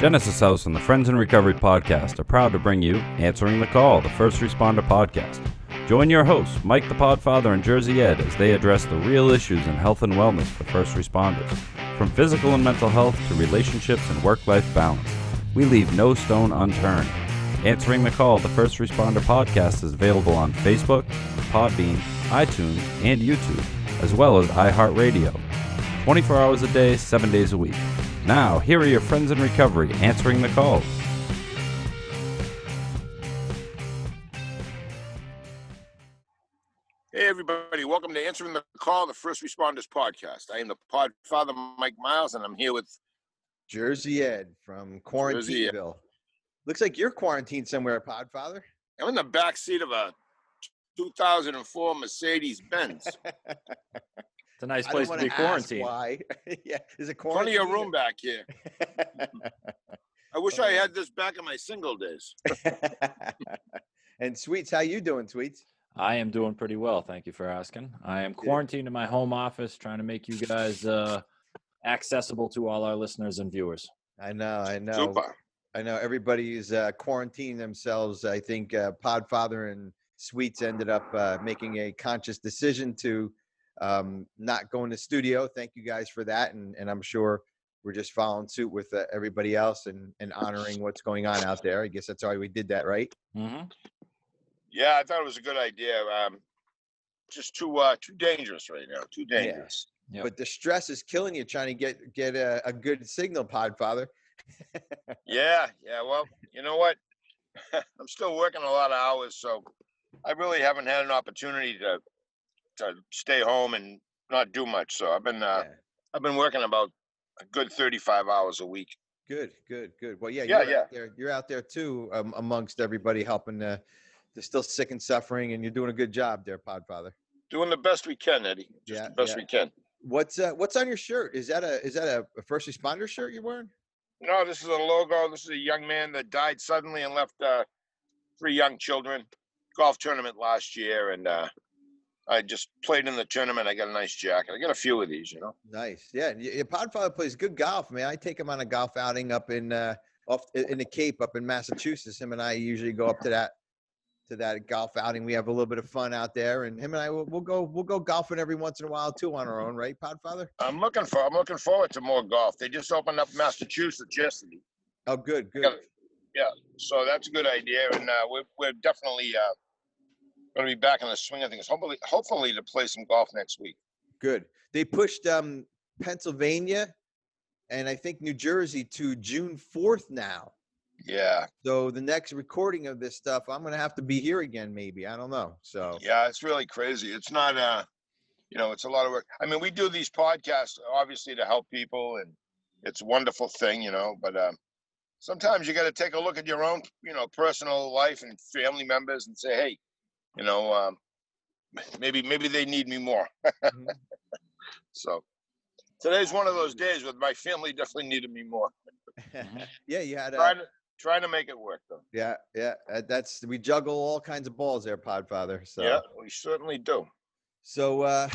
Genesis House and the Friends in Recovery podcast are proud to bring you Answering the Call, the First Responder podcast. Join your hosts, Mike the Podfather and Jersey Ed, as they address the real issues in health and wellness for first responders. From physical and mental health to relationships and work life balance, we leave no stone unturned. Answering the Call, the First Responder podcast is available on Facebook, Podbean, iTunes, and YouTube, as well as iHeartRadio. 24 hours a day, 7 days a week. Now, here are your friends in recovery answering the call. Hey, everybody. Welcome to Answering the Call, the First Responders Podcast. I am the pod father, Mike Miles, and I'm here with Jersey Ed from Quarantineville. Looks like you're quarantined somewhere, Podfather. I'm in the back seat of a 2004 Mercedes Benz. It's a nice place to be quarantined. Why? yeah, is it quarantine? Plenty of room back here. I wish I had this back in my single days. and Sweets, how you doing, Sweets? I am doing pretty well. Thank you for asking. I am quarantined in my home office, trying to make you guys uh, accessible to all our listeners and viewers. I know, I know, Super. I know. Everybody's uh, quarantining themselves. I think uh, Podfather and Sweets ended up uh, making a conscious decision to um, not going to studio. Thank you guys for that, and and I'm sure we're just following suit with uh, everybody else and and honoring what's going on out there. I guess that's why we did that, right? Mm-hmm. Yeah, I thought it was a good idea. Um, just too uh, too dangerous right now. Too dangerous. Yep. But the stress is killing you trying to get get a, a good signal, Podfather. Yeah, yeah. Well, you know what? I'm still working a lot of hours, so I really haven't had an opportunity to to stay home and not do much. So I've been uh, Yeah. I've been working about a good 35 hours a week. Good, good, good. Well, yeah, Yeah, you're yeah. Out there, you're out there too, um, amongst everybody helping. Uh, they're still sick and suffering, and you're doing a good job there, Podfather. Doing the best we can, Eddie. Just Yeah, the best yeah. we can. What's uh, what's on your shirt? Is that a is that a, a first responder shirt you're wearing? No, this is a logo. This is a young man that died suddenly and left uh, three young children. Golf tournament last year, and uh, I just played in the tournament. I got a nice jacket. I got a few of these, you know. Nice, yeah. Your Podfather plays good golf, man. I take him on a golf outing up in uh, off in the Cape, up in Massachusetts. Him and I usually go up to that to that golf outing. We have a little bit of fun out there, and him and I will we'll go we'll go golfing every once in a while too on our own, right, Podfather? I'm looking for. I'm looking forward to more golf. They just opened up Massachusetts yesterday. Oh, good, good. got so that's a good idea, and uh, we're we're definitely uh, going to be back in the swing of things. Hopefully, hopefully to play some golf next week. Good. They pushed um, Pennsylvania and I think New Jersey to June 4th now. Yeah, So the next recording of this stuff, I'm going to have to be here again, maybe. I don't know. So, yeah, it's really crazy. It's not uh, you know, it's a lot of work. I mean, we do these podcasts obviously to help people, and it's a wonderful thing, you know. But um, sometimes you got to take a look at your own, you know, personal life and family members, and say, hey, you know, um, maybe maybe they need me more. Mhm. So today's one of those days where my family definitely needed me more. yeah, you had Trying to trying to make it work though. yeah, yeah. uh, That's we juggle all kinds of balls there, Podfather. So, Yeah, we certainly do. so, uh,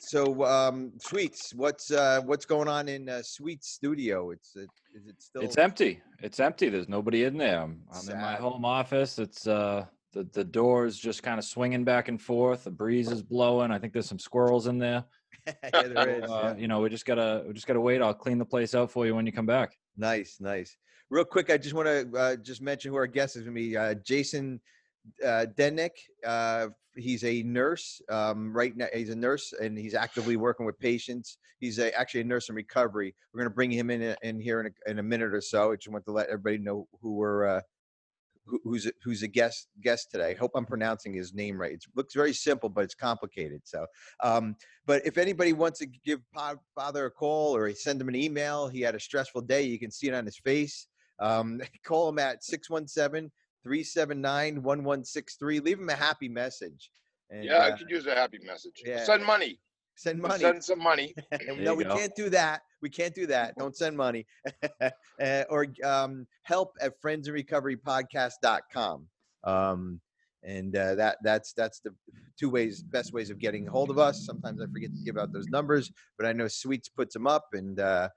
so, um, Sweets, what's uh, what's going on in uh, Sweets Studio? It's uh, is it still? It's empty. It's empty. There's nobody in there. I'm, I'm in my home office. It's uh the the doors just kind of swinging back and forth. The breeze is blowing. I think there's some squirrels in there. yeah, there is. Uh, yeah. You know, we just gotta we just gotta wait. I'll clean the place out for you when you come back. Nice, nice. Real quick, I just want to uh, just mention who our guest is going to be. Uh, Jason uh, Dennick. Uh, he's a nurse. Um, right now, he's a nurse and he's actively working with patients. He's a, actually a nurse in recovery. We're going to bring him in in here in a, in a minute or so. I just want to let everybody know who we're uh, who, who's a, who's a guest guest today. I hope I'm pronouncing his name right. It looks very simple, but it's complicated. So, um, but if anybody wants to give Father a call or send him an email, he had a stressful day. You can see it on his face. Um, call him at 617 379 1163. Leave him a happy message. And, yeah, I uh, could use a happy message. yeah. Send money. Send money. Send some money. no, we go. can't do that. We can't do that. Don't send money. uh, or um, help at friendsinrecoverypodcast.com. Um, and uh, that that's that's the two ways, best ways of getting a hold of us. Sometimes I forget to give out those numbers, but I know Sweets puts them up, and uh,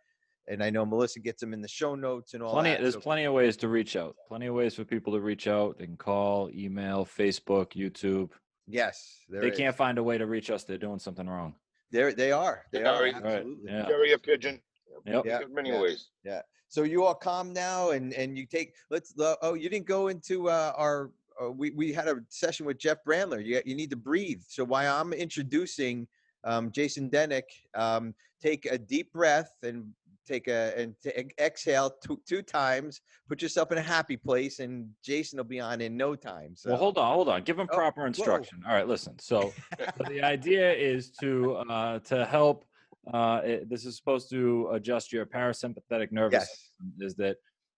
and I know Melissa gets them in the show notes and all Plenty. that. There's so- plenty of ways to reach out. Plenty of ways for people to reach out. They can call, email, Facebook, YouTube. Yes, there they is. can't find a way to reach us. They're doing something wrong. There they are. They are Right. Right. absolutely. Yeah. Carry a pigeon. Yep. Yeah, There's many yeah. ways. So you all calm now, and and you take. Let's. Oh, you didn't go into uh, our. Uh, we we had a session with Jeff Brandler. You you need to breathe. So while I'm introducing um, Jason Denick, um, take a deep breath and take a and t- exhale two, two times. Put yourself in a happy place, and Jason will be on in no time. So Well, hold on, hold on. Give them Oh, proper whoa. instruction. All right, listen. So, so the idea is to uh, to help. Uh, it, this is supposed to adjust your parasympathetic nervous Yes. system. Is that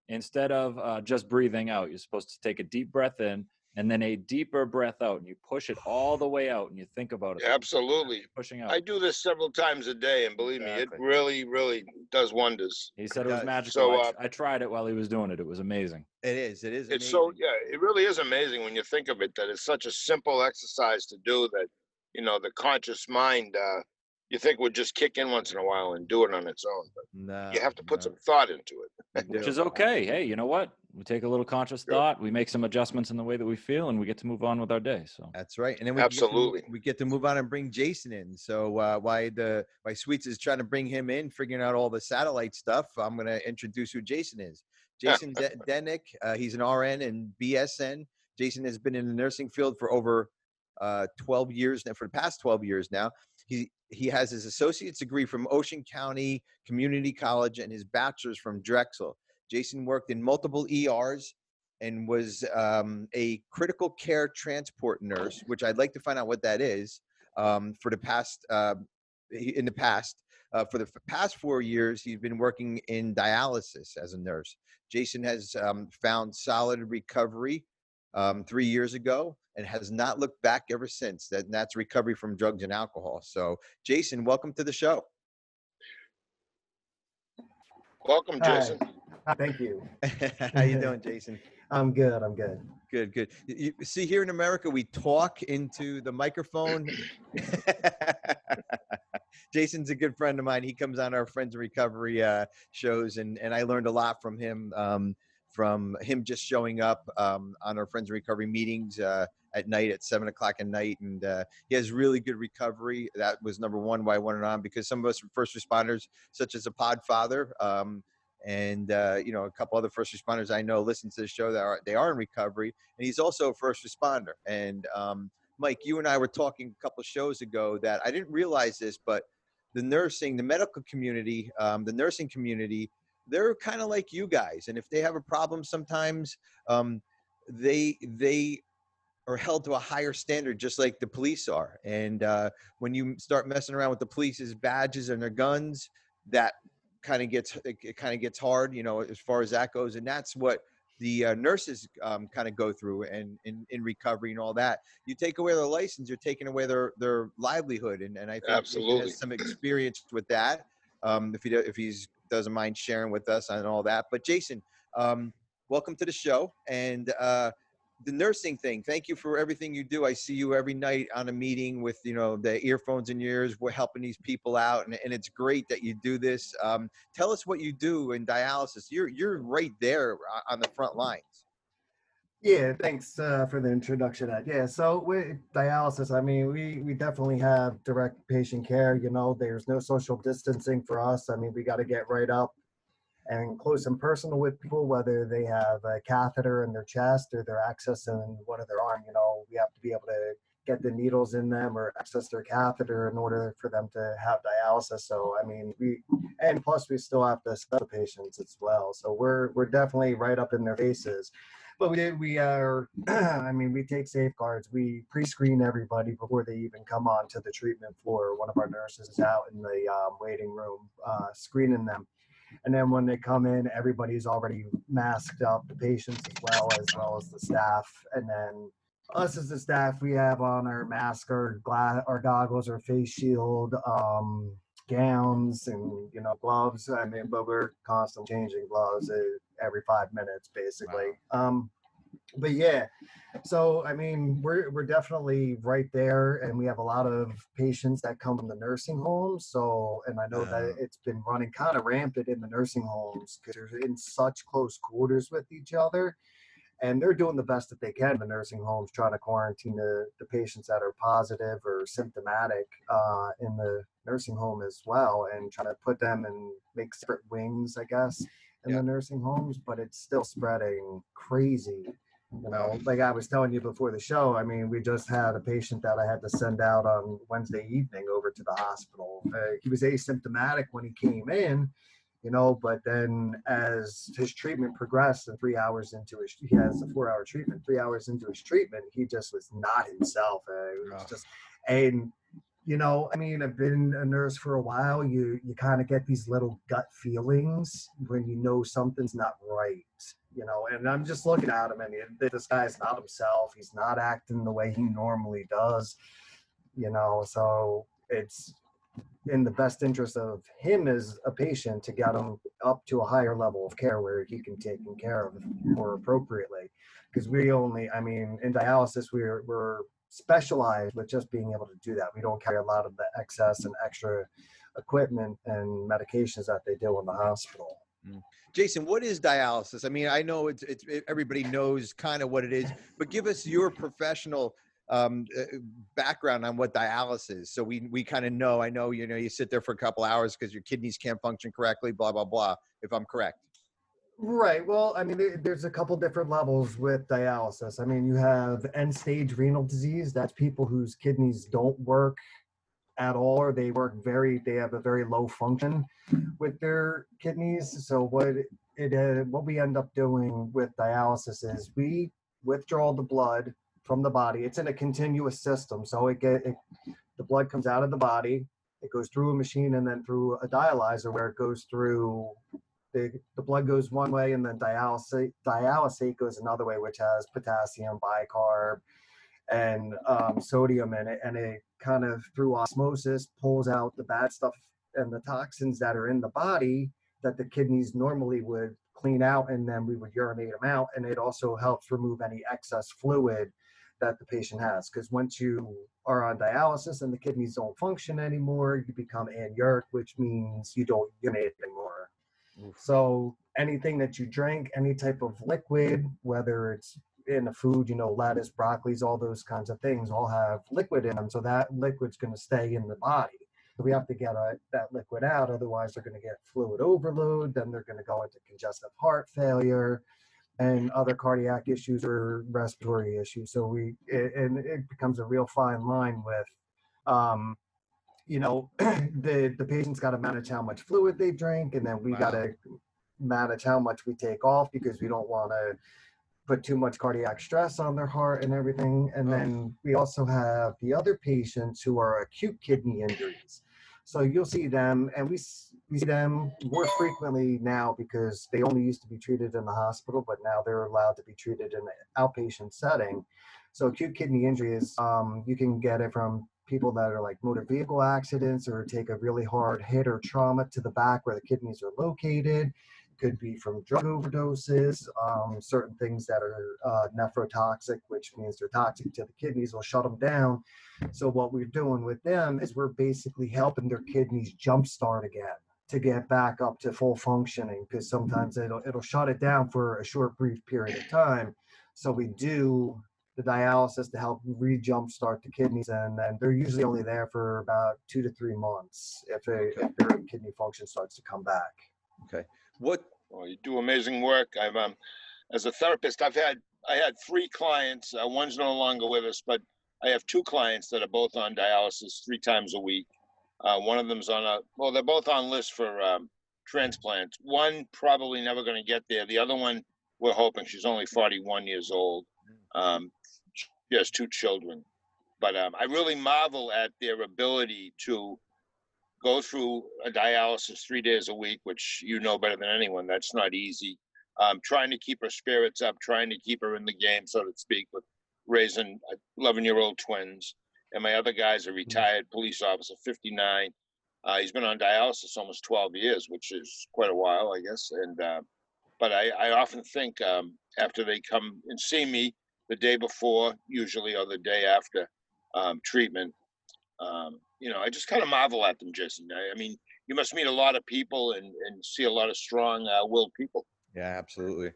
instead of uh, just breathing out, you're supposed to take a deep breath in and then a deeper breath out, and you push it all the way out, and you think about it. Absolutely. Pushing out. I do this several times a day, and believe me, it really, really does wonders. he said it was does. magical. So, I, uh, tr- I tried it while he was doing it. It was amazing. it is. It is. It's so yeah, it really is amazing when you think of it that it's such a simple exercise to do that. You know, the conscious mind, uh, you think would just kick in once in a while and do it on its own, but No, you have to put no, some thought into it. Which is okay. Hey, you know what? We take a little conscious Sure. thought. We make some adjustments in the way that we feel, and we get to move on with our day. So That's right, and then we get to move- Absolutely. we get to move on and bring Jason in. So uh, why the why Sweets is trying to bring him in, figuring out all the satellite stuff. I'm going to introduce who Jason is. Jason De- Denick. Uh, he's an RN and BSN. Jason has been in the nursing field for over uh, 12 years now. For the past 12 years now, he he has his associate's degree from Ocean County Community College and his bachelor's from Drexel. Jason worked in multiple ERs and was um, a critical care transport nurse, which I'd like to find out what that is. Um, for the past, uh, in the past, uh, for the f- past four years, he's been working in dialysis as a nurse. Jason has um, found solid recovery um, three years ago and has not looked back ever since. That and that's recovery from drugs and alcohol. So, Jason, welcome to the show. Welcome, Jason. Hi, Thank you. How you doing, Jason? I'm good. I'm good. Good, good. You, see, here in America, we talk into the microphone. Jason's a good friend of mine. He comes on our Friends in Recovery uh, shows, and and I learned a lot from him. Um, from him just showing up um, on our Friends in Recovery meetings uh, at night at seven o'clock at night, and uh, he has really good recovery. That was number one why I wanted on because some of us first responders, such as a Podfather, um, and uh, you know a couple other first responders I know listen to the show that are they are in recovery, and he's also a first responder. And um, Mike, you and I were talking a couple shows ago that I didn't realize this, but the nursing, the medical community, um, the nursing community, they're kind of like you guys, and if they have a problem, sometimes um, they they are held to a higher standard, just like the police are. And uh, when you start messing around with the police's badges and their guns, that kind of gets it, it kind of gets hard, you know, as far as that goes. And that's what the uh, nurses um, kind of go through and in, in recovery and all that. You take away their license, you're taking away their their livelihood. And and I think Absolutely. has some experience with that. Um, if he do, if he's doesn't mind sharing with us and all that. But Jason, um, welcome to the show and. Uh, the nursing thing thank you for everything you do i see you every night on a meeting with you know the earphones in your ears we're helping these people out and, and it's great that you do this um, tell us what you do in dialysis you're you're right there on the front lines Yeah, thanks uh, for the introduction. Ed. Yeah, so with dialysis, I mean, we we definitely have direct patient care. You know, there's no social distancing for us. I mean, we got to get right up and close and personal with people, whether they have a catheter in their chest or they're accessing one of their arm. You know, we have to be able to get the needles in them or access their catheter in order for them to have dialysis. So, I mean, we and plus we still have to assess the patients as well. So we're we're definitely right up in their faces. But we we are, I mean, we take safeguards. We pre-screen everybody before they even come on to the treatment floor. One of our nurses is out in the um, waiting room uh, screening them. And then when they come in, everybody's already masked up, the patients as well, as well as the staff. And then us as the staff, we have on our mask, our glass, our goggles, our face shield, um, gowns, and you know gloves. I mean, but we're constantly changing gloves uh, every five minutes, basically. Um, but yeah, so I mean, we're we're definitely right there, and we have a lot of patients that come from the nursing homes. So, and I know that it's been running kind of rampant in the nursing homes because they're in such close quarters with each other, and they're doing the best that they can. in The nursing homes trying to quarantine the the patients that are positive or symptomatic uh, in the nursing home as well, and trying to put them in make separate wings, I guess, in Yeah. the nursing homes. But it's still spreading crazy. You know, like I was telling you before the show, I mean, we just had a patient that I had to send out on Wednesday evening over to the hospital. Uh, he was asymptomatic when he came in, you know, but then as his treatment progressed and three hours into his, he has a four hour treatment, three hours into his treatment, he just was not himself. Uh, it was just, and, you know, I mean, I've been a nurse for a while. You, you kind of get these little gut feelings when you know something's not right you know, and I'm just looking at him and he- this guy's not himself. He's not acting the way he normally does, you know, so it's in the best interest of him as a patient to get him up to a higher level of care where he can take care of more appropriately. Because we only, I mean, in dialysis, we're, we're specialized with just being able to do that. We don't carry a lot of the excess and extra equipment and medications that they do in the hospital. Jason, what is dialysis? I mean, I know it's, it's it, everybody knows kind of what it is, but give us your professional um, uh, background on what dialysis is, so we we kind of know. I know you know you sit there for a couple hours because your kidneys can't function correctly, blah blah blah. If I'm correct. Right. Well, I mean, there's a couple different levels with dialysis. I mean, you have end stage renal disease. That's people whose kidneys don't work at all, or they work very, they have a very low function with their kidneys. So what it, uh, what we end up doing with dialysis is we withdraw the blood from the body. It's in a continuous system. So it get it, the blood comes out of the body. It goes through a machine and then through a dialyzer where it goes through the, the blood goes one way and then dialysate, dialysate goes another way, which has potassium, bicarb, and um, sodium in it. And it kind of through osmosis pulls out the bad stuff and the toxins that are in the body that the kidneys normally would clean out and then we would urinate them out. And it also helps remove any excess fluid that the patient has. Because once you are on dialysis and the kidneys don't function anymore, you become anuric, which means you don't urinate anymore. So anything that you drink, any type of liquid, whether it's in the food, you know, lettuce, broccolis, all those kinds of things all have liquid in them. So that liquid's going to stay in the body. So we have to get a, that liquid out. Otherwise, they're going to get fluid overload. Then they're going to go into congestive heart failure and other cardiac issues or respiratory issues. So we, it, and it becomes a real fine line with, um, you know, the the patient's got to manage how much fluid they drink, and then we Wow. got to manage how much we take off because we don't want to put too much cardiac stress on their heart and everything. And Oh. then we also have the other patients who are acute kidney injuries. So you'll see them, and we we see them more frequently now because they only used to be treated in the hospital, but now they're allowed to be treated in an outpatient setting. So acute kidney injury is um, you can get it from people that are like motor vehicle accidents or take a really hard hit or trauma to the back where the kidneys are located. Could be from drug overdoses, um, certain things that are uh, nephrotoxic, which means they're toxic to the kidneys, will shut them down. So what we're doing with them is we're basically helping their kidneys jumpstart again to get back up to full functioning because sometimes it'll it'll shut it down for a short brief period of time. So we do the dialysis to help re-jumpstart the kidneys, and then they're usually only there for about two to three months if, it, if their kidney function starts to come back. What? Well, you do amazing work. I've um, as a therapist, I've had I had three clients. Uh, one's no longer with us, but I have two clients that are both on dialysis three times a week. Uh, one of them's on a well, they're both on list for um, transplant. One probably never going to get there. The other one, we're hoping she's only 41 years old. Um, she has two children, but um, I really marvel at their ability to go through a dialysis three days a week, which you know better than anyone. That's not easy. Um, trying to keep her spirits up, trying to keep her in the game, so to speak, with raising 11 year old twins. And my other guy's a retired police officer, 59. Uh, he's been on dialysis almost 12 years, which is quite a while, I guess. And uh, but I, I often think um, after they come and see me the day before, usually, or the day after um, treatment, um, you know, I just kind of marvel at them, Jason. I, I, mean, you must meet a lot of people and, and see a lot of strong uh, willed people. Yeah, absolutely.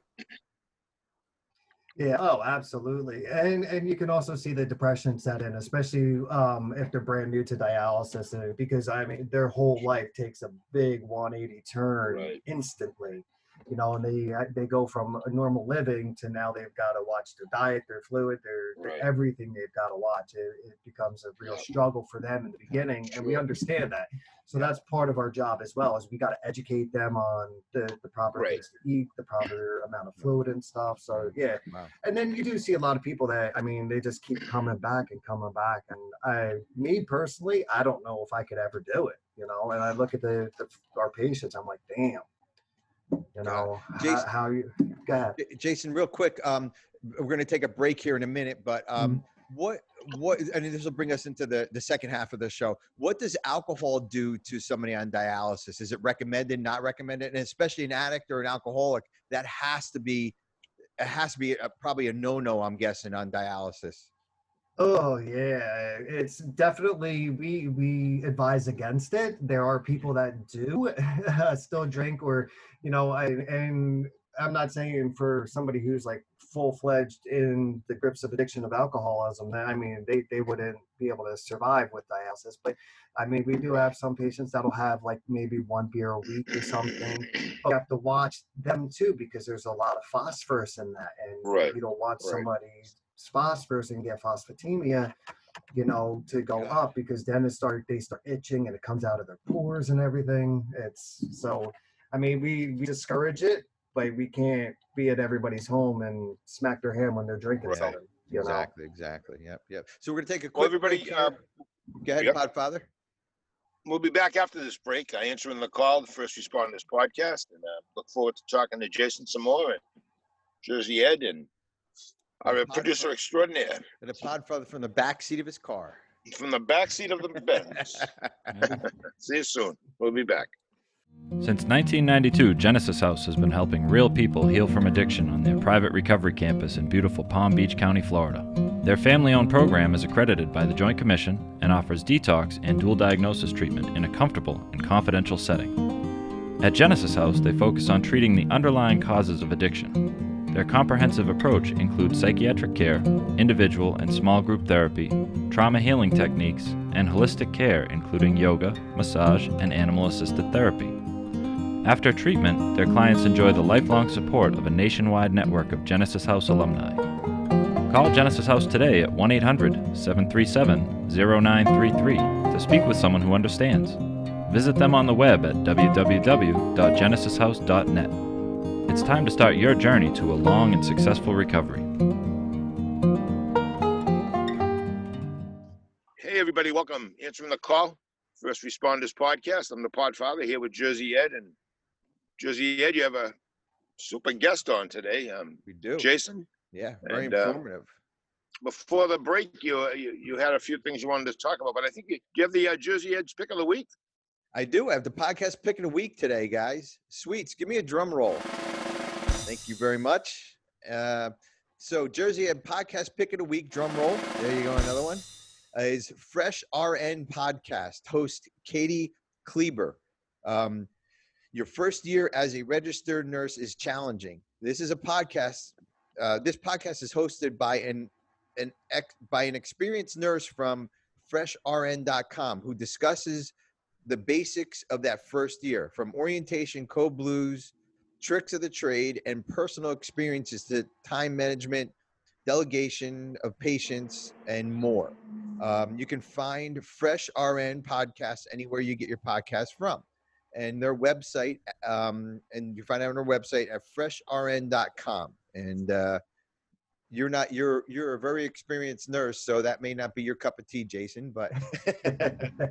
Yeah. Oh, absolutely. And and you can also see the depression set in, especially um, if they're brand new to dialysis, uh, because I mean their whole life takes a big 180 turn Right. instantly. You know, and they uh, they go from a normal living to now they've got to watch their diet, their fluid, their, their Right. everything they've got to watch. It, it becomes a real struggle for them in the beginning, and we understand that. So that's part of our job as well, is we got to educate them on the, the proper Right. things to eat, the proper amount of fluid and stuff. So yeah, Wow. and then you do see a lot of people that I mean they just keep coming back and coming back. And I, me personally, I don't know if I could ever do it. You know, and I look at the, the our patients, I'm like, damn. You know how, Jason- how you go ahead. Jason, real quick, um, we're going to take a break here in a minute, but um, what what and this will bring us into the the second half of the show. What does alcohol do to somebody on dialysis? Is it recommended, not recommended, and especially an addict or an alcoholic? That has to be it has to be a, probably a no no. I'm guessing on dialysis. Oh yeah, it's definitely we we advise against it. There are people that do still drink, or you know, I, and I'm not saying for somebody who's like full fledged in the grips of addiction of alcoholism. That I mean, they they wouldn't be able to survive with dialysis. But I mean, we do have some patients that'll have like maybe one beer a week or something. But you have to watch them too because there's a lot of phosphorus in that, and Right, you don't want right. somebody's phosphorus and get phosphatemia you know to go up because then it start they start itching and it comes out of their pores and everything it's so i mean we, we discourage it but we can't be at everybody's home and smack their hand when they're drinking Right. something you know Exactly, exactly. Yep, yep. So we're gonna take a Well, quick everybody, break uh. Go ahead, yep. Podfather. We'll be back after this break. I answer in the call, the First Responders podcast, and uh, look forward to talking to Jason some more and Jersey Ed and our Pod- producer extraordinaire And a Podfather from the back seat of his car. from the back seat of the Benz. See you soon. We'll be back. Since 1992, Genesis House has been helping real people heal from addiction on their private recovery campus in beautiful Palm Beach County, Florida. Their family owned program is accredited by the Joint Commission and offers detox and dual diagnosis treatment in a comfortable and confidential setting. At Genesis House, they focus on treating the underlying causes of addiction. Their comprehensive approach includes psychiatric care, individual and small group therapy, trauma healing techniques, and holistic care, including yoga, massage, and animal assisted therapy. After treatment, their clients enjoy the lifelong support of a nationwide network of Genesis House alumni. Call Genesis House today at 1 800 737 0933 to speak with someone who understands. Visit them on the web at www.genesishouse.net. It's time to start your journey to a long and successful recovery. Hey, everybody, welcome. Answering the call, First Responders podcast. I'm the Podfather here with Jersey Ed. And Jersey Ed, you have a super guest on today, um, We do. Jason. Yeah, very And, uh, informative. Before the break, you, you you had a few things you wanted to talk about, but I think you, you have the uh, Jersey Ed's pick of the week. I do. I have the podcast pick of the week today, guys. Sweets, give me a drum roll. Thank you very much. Uh, so, Jersey and podcast pick of the week, drum roll. There you go, another one. Uh, is Fresh RN podcast host Kati Kleber. Um, your first year as a registered nurse is challenging. This is a podcast. Uh, this podcast is hosted by an an ex, by an experienced nurse from FreshRN.com who discusses the basics of that first year from orientation, code blues, tricks of the trade, and personal experiences to time management, delegation of patients, and more. Um, you can find Fresh RN podcasts anywhere you get your podcast from. And their website, um, and you find it on their website at freshrn.com. And uh, you're not you're you're a very experienced nurse, so that may not be your cup of tea, Jason. But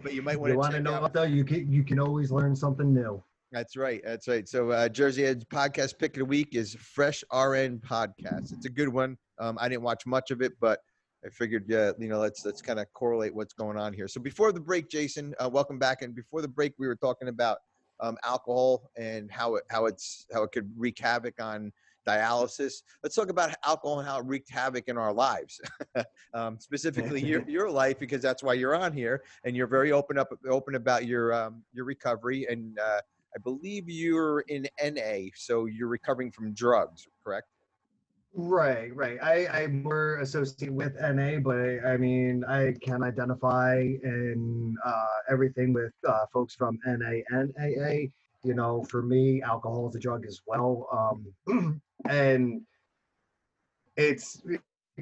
but you might want you to want to know out though you can you can always learn something new that's right. That's right. So uh, Jersey Ed's podcast pick of the week is Fresh RN podcast. It's a good one. Um, I didn't watch much of it, but I figured, yeah, you know, let's let's kind of correlate what's going on here. So before the break, Jason, uh, welcome back. And before the break, we were talking about um, alcohol and how it how it's how it could wreak havoc on dialysis. Let's talk about alcohol and how it wreaked havoc in our lives, um, specifically your your life because that's why you're on here and you're very open up open about your um, your recovery and uh, I believe you're in NA, so you're recovering from drugs, correct? Right, right. I, I'm more associated with NA, but I, I mean, I can identify in uh, everything with uh, folks from NA and AA. You know, for me, alcohol is a drug as well. Um, and it's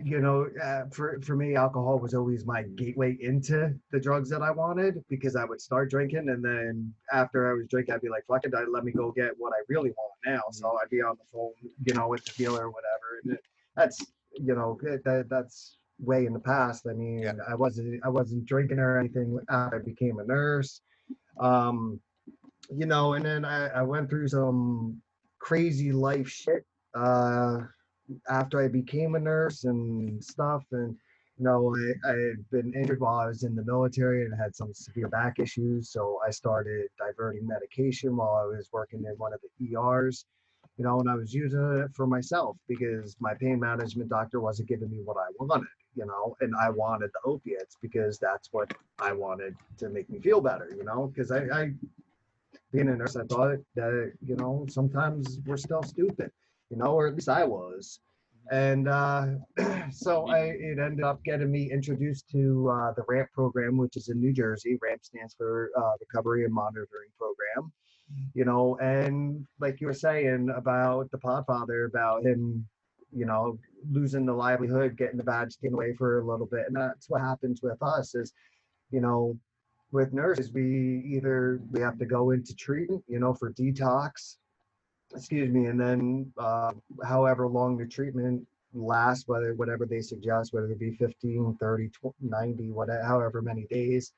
you know, uh, for for me, alcohol was always my gateway into the drugs that I wanted because I would start drinking, and then after I was drinking, I'd be like, "Fuck it, let me go get what I really want now." So I'd be on the phone, you know, with the dealer or whatever. And that's you know, that that's way in the past. I mean, Yeah. I wasn't I wasn't drinking or anything after I became a nurse. Um, you know, and then I, I went through some crazy life shit. Uh, after I became a nurse and stuff. And, you know, I, I had been injured while I was in the military and had some severe back issues. So I started diverting medication while I was working in one of the ERs, you know, and I was using it for myself because my pain management doctor wasn't giving me what I wanted, you know, and I wanted the opiates because that's what I wanted to make me feel better, you know, because I, I, being a nurse, I thought that, you know, sometimes we're still stupid you know, or at least I was. And uh, so I, it ended up getting me introduced to uh, the RAMP program, which is in New Jersey. RAMP stands for uh, Recovery and Monitoring Program. You know, and like you were saying about the Podfather, about him, you know, losing the livelihood, getting the badge taken away for a little bit, and that's what happens with us. Is, you know, with nurses, we either we have to go into treatment, you know, for detox, excuse me, and then uh, however long the treatment lasts, whether whatever they suggest, whether it be 15, 30, 20, 90, whatever, however many days,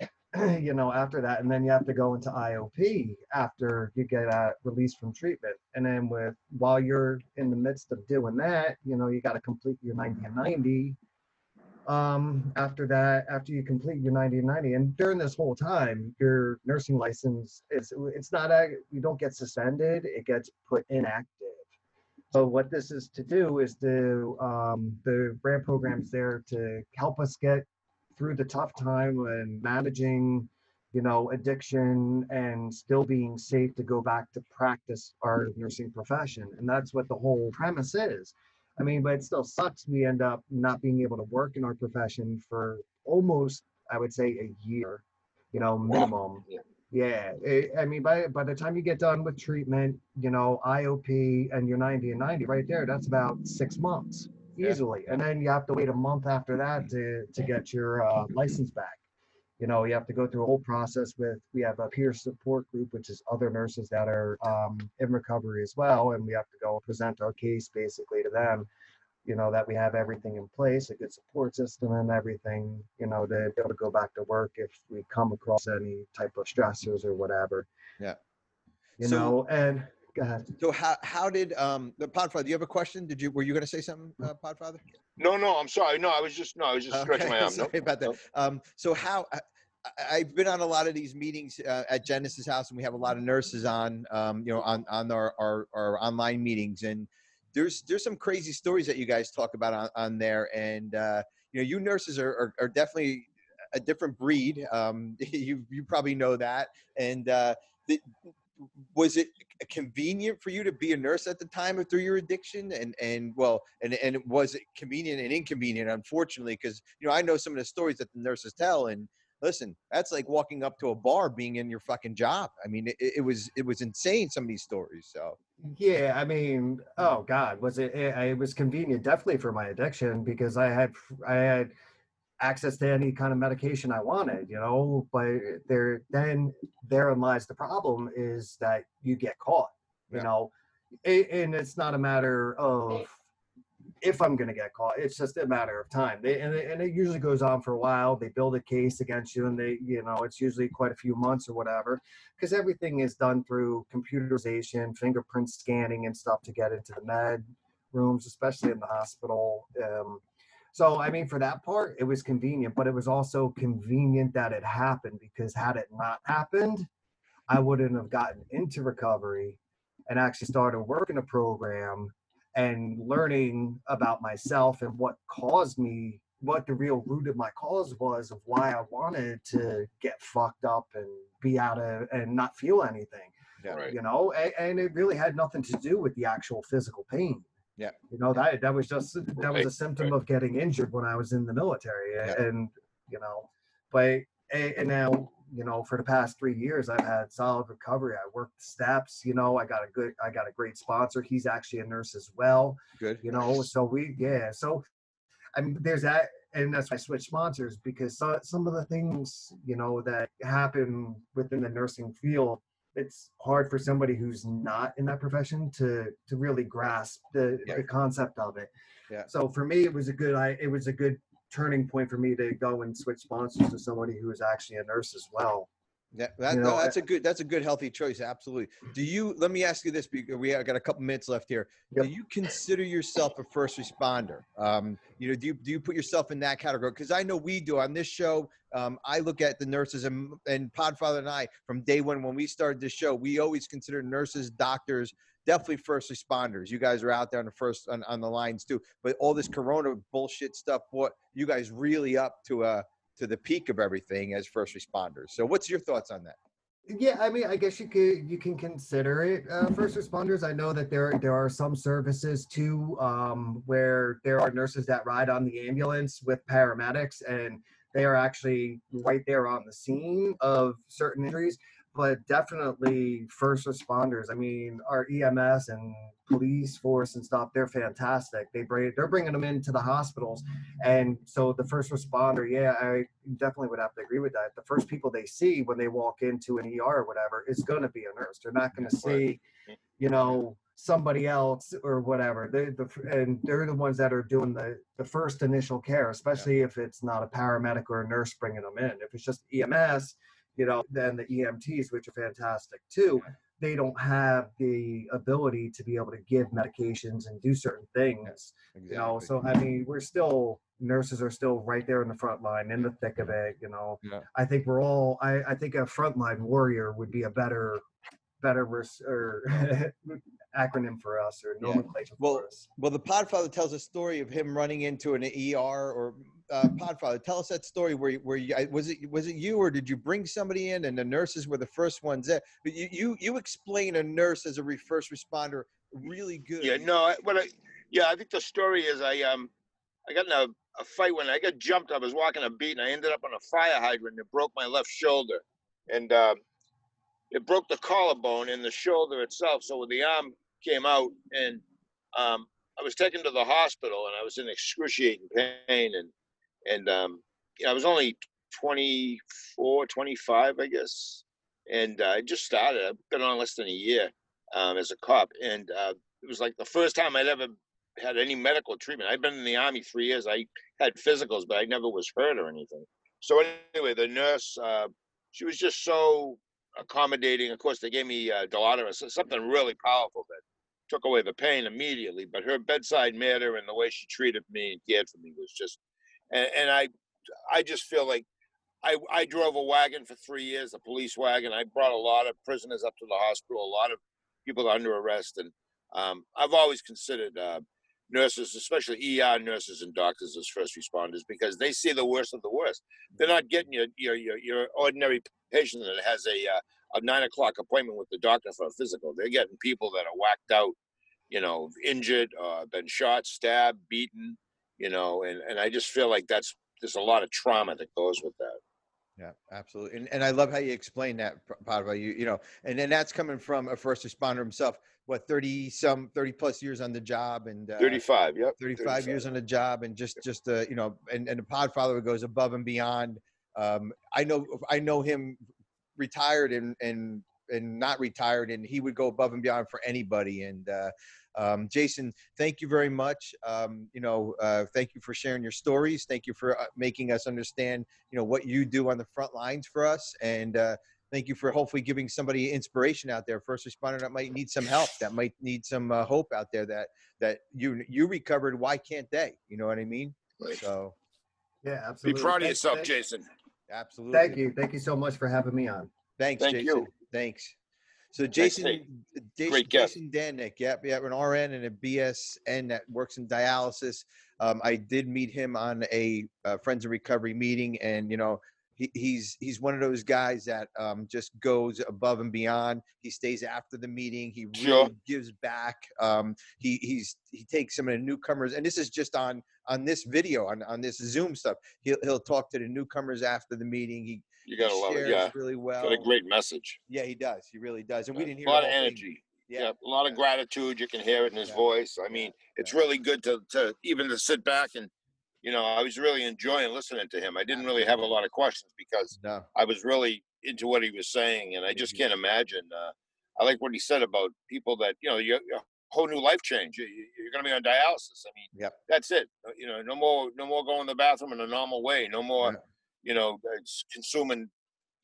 you know, after that, and then you have to go into IOP after you get uh, released from treatment, and then with while you're in the midst of doing that, you know, you got to complete your 90 and 90 um after that after you complete your 90 and 90 and during this whole time your nursing license is it's not a you don't get suspended it gets put inactive. So what this is to do is to um the RAMP programs there to help us get through the tough time when managing you know addiction and still being safe to go back to practice our nursing profession. And that's what the whole premise is I mean, but it still sucks. We end up not being able to work in our profession for almost, I would say, a year, you know, minimum. Yeah. Yeah. it- I mean, by by the time you get done with treatment, you know, IOP and you're 90 and 90 right there, that's about six months Yeah. easily. And then you have to wait a month after that to to get your uh, license back. You know, you have to go through a whole process with, we have a peer support group, which is other nurses that are um, in recovery as well. And we have to go and present our case basically to them, you know, that we have everything in place, a good support system and everything, you know, to be able to go back to work if we come across any type of stressors or whatever. Yeah. You So- know, and go ahead. So how how did um the Podfather? Do you have a question? Did you were you going to say something, uh, Podfather? No, no, I'm sorry. No, I was just no, I was just stretching my arm. No, sorry about that. no. Um, so how I, I- I've been on a lot of these meetings uh, at Genesis House, and we have a lot of nurses on, um, you know, on on our, our our online meetings, and there's there's some crazy stories that you guys talk about on, on there, and uh, you know, you nurses are, are are definitely a different breed. Um, you you probably know that, and uh, the, was it convenient for you to be a nurse at the time of through your addiction and and well and and was it convenient and inconvenient unfortunately because you know i know some of the stories that the nurses tell and listen that's like walking up to a bar being in your fucking job i mean it, it was it was insane some of these stories so Yeah, I mean, oh God, was it? It, it was convenient, definitely for my addiction because I had I had access to any kind of medication I wanted, you know. But there, then therein lies the problem: is that you get caught, you Yeah. know, and it's not a matter of if I'm going to get caught. It's just a matter of time. They, and, it, and it usually goes on for a while. They build a case against you, and they, you know, it's usually quite a few months or whatever, because everything is done through computerization, fingerprint scanning, and stuff to get into the med rooms, especially in the hospital. Um, so, I mean, for that part, it was convenient, but it was also convenient that it happened because had it not happened, I wouldn't have gotten into recovery and actually started working a program and learning about myself and what caused me what the real root of my cause was of why I wanted to get fucked up and be out of and not feel anything. Yeah. Right. You know, and, and it really had nothing to do with the actual physical pain. Yeah. You know, that that was just that was a symptom right. of getting injured when I was in the military. Yeah. And, you know, but eh, and now, you know, for the past three years I've had solid recovery. I worked steps, you know, I got a good I got a great sponsor. He's actually a nurse as well Good. you know so we yeah so i mean there's that and that's why i switched sponsors because so, some of the things you know that happen within the nursing field it's hard for somebody who's not in that profession to to really grasp the, Yeah. the concept of it Yeah. so for me it was a good i it was a good turning point for me to go and switch sponsors to somebody who is actually a nurse as well Yeah, that, You no, that's a good. That's a good, healthy choice. Absolutely. Do you? Let me ask you this. Because we have got a couple minutes left here. Yep. Do you consider yourself a first responder? Um, you know, do you do you put yourself in that category? Because I know we do on this show. Um, I look at the nurses and and Podfather and I from day one when we started this show. We always consider nurses, doctors, definitely first responders. You guys are out there on the first on, on the lines too. But all this Corona bullshit stuff, what you guys really up to uh to the peak of everything as first responders. So, what's your thoughts on that? Yeah, I mean, I guess you could you can consider it uh, first responders. I know that there there are some services too um, where there are nurses that ride on the ambulance with paramedics, and they are actually right there on the scene of certain injuries. But definitely first responders. I mean, our EMS and police force and stuff, they're fantastic. They bring they're bringing them into the hospitals, and so the first responder, yeah, I definitely would have to agree with that. The first people they see when they walk into an ER or whatever is going to be a nurse. They're not going to see, you know, somebody else or whatever. They, the, and they're the ones that are doing the, the first initial care, especially if it's not a paramedic or a nurse bringing them in. If it's just EMS, you know, then the EMTs, which are fantastic too, they don't have the ability to be able to give medications and do certain things you know? so i mean we're still nurses are still right there in the front line in the thick of it you know? Yeah. i think we're all i i think a frontline warrior would be a better better vers- or acronym for us or Yeah. nomenclature Well, for us. Well, the Podfather tells a story of him running into an ER or uh, Podfather. Tell us that story where where you, was it was it you or did you bring somebody in and the nurses were the first ones there? But you you you explain a nurse as a re- first responder really good. Yeah, no, I, I, yeah, I think the story is I um, I got in a, a fight when I got jumped. I was walking a beat and I ended up on a fire hydrant. And it broke my left shoulder, and um, it broke the collarbone in the shoulder itself. So the arm came out, and um, I was taken to the hospital, and I was in excruciating pain, and and um, you know, I was only 24, 25, I guess, and uh, I just started. I've been on less than a year um, as a cop, and uh, it was like the first time I'd ever had any medical treatment. I'd been in the army three years. I had physicals, but I never was hurt or anything. So anyway, the nurse, uh, she was just so accommodating. Of course, they gave me uh, Dilaudid, so- something really powerful that took away the pain immediately. But her bedside manner and the way she treated me and cared for me was just, and, and I, I just feel like I, I drove a wagon for three years, a police wagon. I brought a lot of prisoners up to the hospital, a lot of people under arrest, and um, I've always considered uh, nurses, especially ER nurses and doctors, as first responders because they see the worst of the worst. They're not getting your your your, your ordinary patient that has a uh, a nine o'clock appointment with the doctor for a physical. They're getting people that are whacked out, you know, injured, uh, been shot, stabbed, beaten, you know, and and I just feel like that's there's a lot of trauma that goes with that. Yeah, absolutely. And and I love how you explain that, Padre. You you know, and then that's coming from a first responder himself. What thirty some thirty plus years on the job and uh, 35, yep. 35 years on the job and just just uh, you know and and the podfather goes above and beyond um i know i know him retired and and and not retired and he would go above and beyond for anybody and uh um, Jason, thank you very much. Um, you know, uh, thank you for sharing your stories. Thank you for uh, making us understand, you know, what you do on the front lines for us. And uh, thank you for hopefully giving somebody inspiration out there, first responder that might need some help, that might need some uh, hope out there. That that you you recovered. Why can't they? You know what I mean? Right. So yeah absolutely. Be absolutely proud of yourself, thank- Jason. absolutely. thank you thank you so much for having me on Thanks, Thank Jason. you. Thanks. So Jason, hey, Jason. Jason Danik, yep, yep, an RN and a BSN that works in dialysis. Um, I did meet him on a uh, Friends of Recovery meeting, and you know, he, he's he's one of those guys that um, just goes above and beyond. He stays after the meeting. He really Sure. gives back. Um, he he's he takes some of the newcomers, and this is just on on this video on on this Zoom stuff. He'll he'll talk to the newcomers after the meeting. He You gotta love it. shares Yeah, really well. got a great message. Yeah, he does. He really does. And we didn't hear a lot of thing. energy. Yeah. Yeah, a lot of yeah. gratitude. You can hear it in his Yeah. voice. I mean, it's Yeah. really good to to even to sit back and, you know, I was really enjoying listening to him. I didn't really have a lot of questions because No. I was really into what he was saying, and I just Mhm. can't imagine. Uh, I like what he said about people that you know, you a whole new life change. You, you're going to be on dialysis. I mean, Yep. that's it. Uh, You know, no more, no more going to the bathroom in a normal way. No more, Yeah. you know, uh, consuming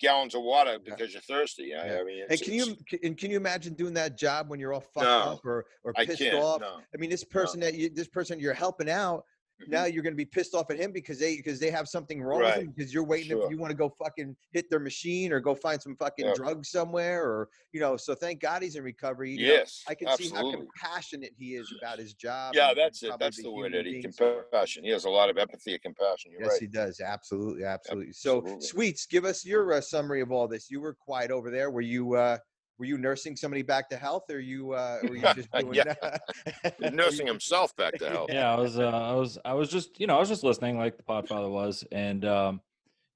gallons of water because you're thirsty. I, Yeah. I mean, And can you and can you imagine doing that job when you're all fucked No, up or or pissed off? No. I mean, this person that you this person you're helping out now Mhm. you're going to be pissed off at him because they because they have something wrong with Right. them because you're waiting if you want to go fucking hit their machine or go find some fucking Yep. drugs somewhere or you know so thank god he's in recovery you know, Yes, i can see how compassionate he is about his job Yeah, that's it. That's the word, Eddie. Compassion. He has a lot of empathy and compassion. You're yes right. he does absolutely absolutely so absolutely. sweets give us your uh, summary of all this you were quiet over there were you uh were you nursing somebody back to health or you uh were you just doing Yeah. were He's you nursing himself back to health. yeah, I was, uh, I was, I was just, you know, I was just listening like the Podfather was, and um,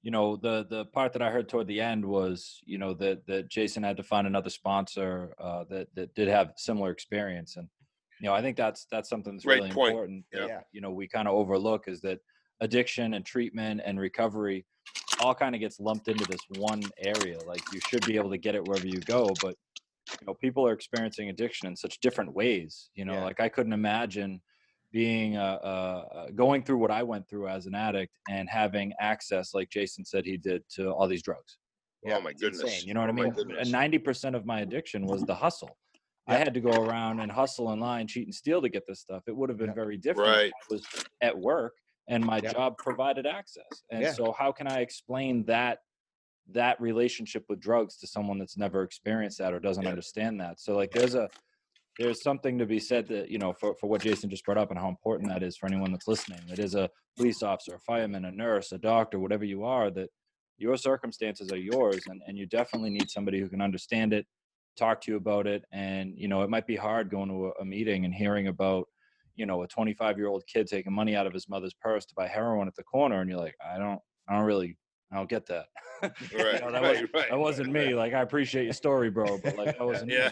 you know, the the part that I heard toward the end was, you know, that that Jason had to find another sponsor uh, that that did have similar experience, and you know, I think that's that's something that's Great really point. important. Yeah. That, Yeah. you know, we kind of overlook is that addiction and treatment and recovery all kind of gets lumped into this one area. Like you should be able to get it wherever you go, but you know, people are experiencing addiction in such different ways. You know, Yeah. like I couldn't imagine being uh, uh, going through what I went through as an addict and having access, like Jason said he did, to all these drugs. Yeah, oh my It's goodness. insane. You know what I Oh my mean? And ninety percent of my addiction was the hustle. I had to go around and hustle and lie and cheat and steal to get this stuff. It would have been Yeah. very different Right. if I was at work and my Yeah. job provided access. And Yeah. so how can I explain that that relationship with drugs to someone that's never experienced that or doesn't Yeah. understand that? So like there's a there's something to be said that you know for, for what jason just brought up and how important that is for anyone that's listening that is a police officer a fireman a nurse a doctor whatever you are that your circumstances are yours and, and you definitely need somebody who can understand it talk to you about it and you know it might be hard going to a, a meeting and hearing about you know a 25 year old kid taking money out of his mother's purse to buy heroin at the corner and you're like i don't i don't really i don't get that You Right, know, that, right, was, right, that wasn't right, me like i appreciate your story bro but like that wasn't Yeah.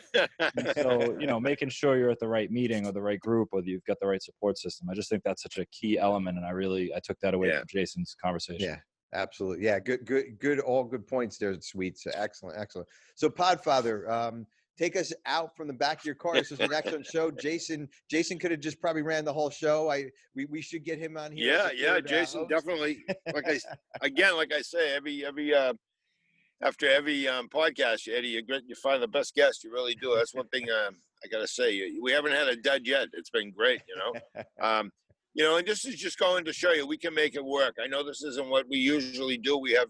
and so you know making sure you're at the right meeting or the right group or that you've got the right support system i just think that's such a key element and i really i took that away Yeah. from jason's conversation Yeah, absolutely. Yeah, good, good, good. All good points there, sweets. Excellent, excellent. So, Podfather, um, take us out from the back of your car. This was an excellent show. Jason, Jason could have just probably ran the whole show. I we, we should get him on here. Yeah, yeah, third, uh, Jason, definitely. Like I again, like I say, every every uh after every um podcast, Eddie, you you find the best guest. You really do. That's one thing um, I gotta say. We haven't had a dud yet. It's been great, you know. Um, you know, and this is just going to show you we can make it work. I know this isn't what we usually do. We have,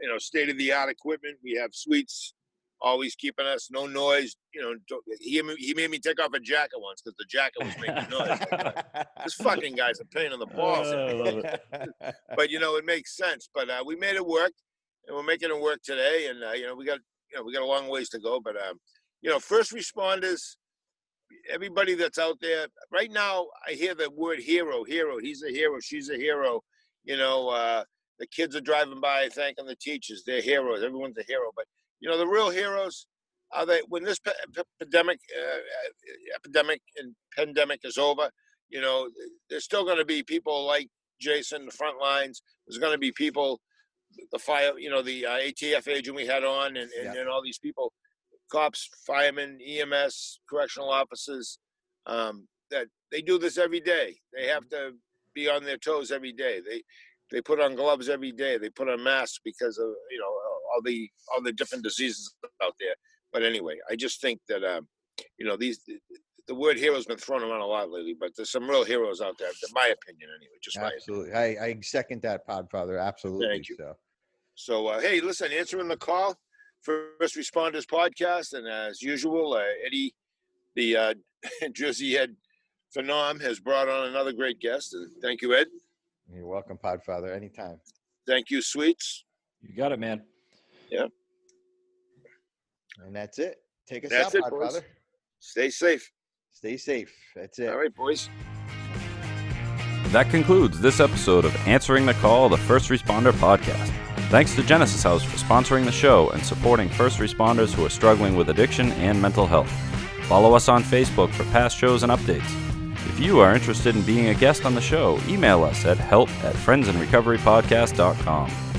you know, state of the art equipment. We have Sweets always keeping us no noise. You know, he he made me take off a jacket once because the jacket was making noise. Like, this fucking guy's a pain in the balls. I love it. but you know, it makes sense. But uh, we made it work, and we're making it work today. And uh, you know, we got you know we got a long ways to go. But um, you know, first responders, everybody that's out there right now, I hear the word hero, hero. He's a hero. She's a hero. You know, uh, the kids are driving by thanking the teachers. They're heroes. Everyone's a hero. But you know, the real heroes are they when this pe- epidemic, uh, epidemic and pandemic is over. You know, there's still going to be people like Jason, the front lines. There's going to be people, the fire, you know, the uh, ATF agent we had on, and, and, Yeah. and all these people, cops, firemen, EMS, correctional officers, um, that they do this every day. They have to be on their toes every day. They they put on gloves every day. They put on masks because of you know all the all the different diseases out there. But anyway, I just think that um, you know these the word hero's been thrown around a lot lately, but there's some real heroes out there. In my opinion, anyway. Just my opinion. Absolutely. I, I second that, Podfather. Absolutely. Thank you. So, So uh, hey, listen, answering the call. First Responders Podcast. And as usual, uh, Eddie, the uh, Jersey Ed Phenom, has brought on another great guest. And thank you, Ed. You're welcome, Podfather. Anytime. Thank you, Sweets. You got it, man. And that's it. Take us That's out, it, boys. Podfather. Stay safe. Stay safe. That's it. All right, boys. That concludes this episode of Answering the Call, the First Responder Podcast. Thanks to Genesis House for sponsoring the show and supporting first responders who are struggling with addiction and mental health. Follow us on Facebook for past shows and updates. If you are interested in being a guest on the show, email us at help at friendsinrecoverypodcast.com.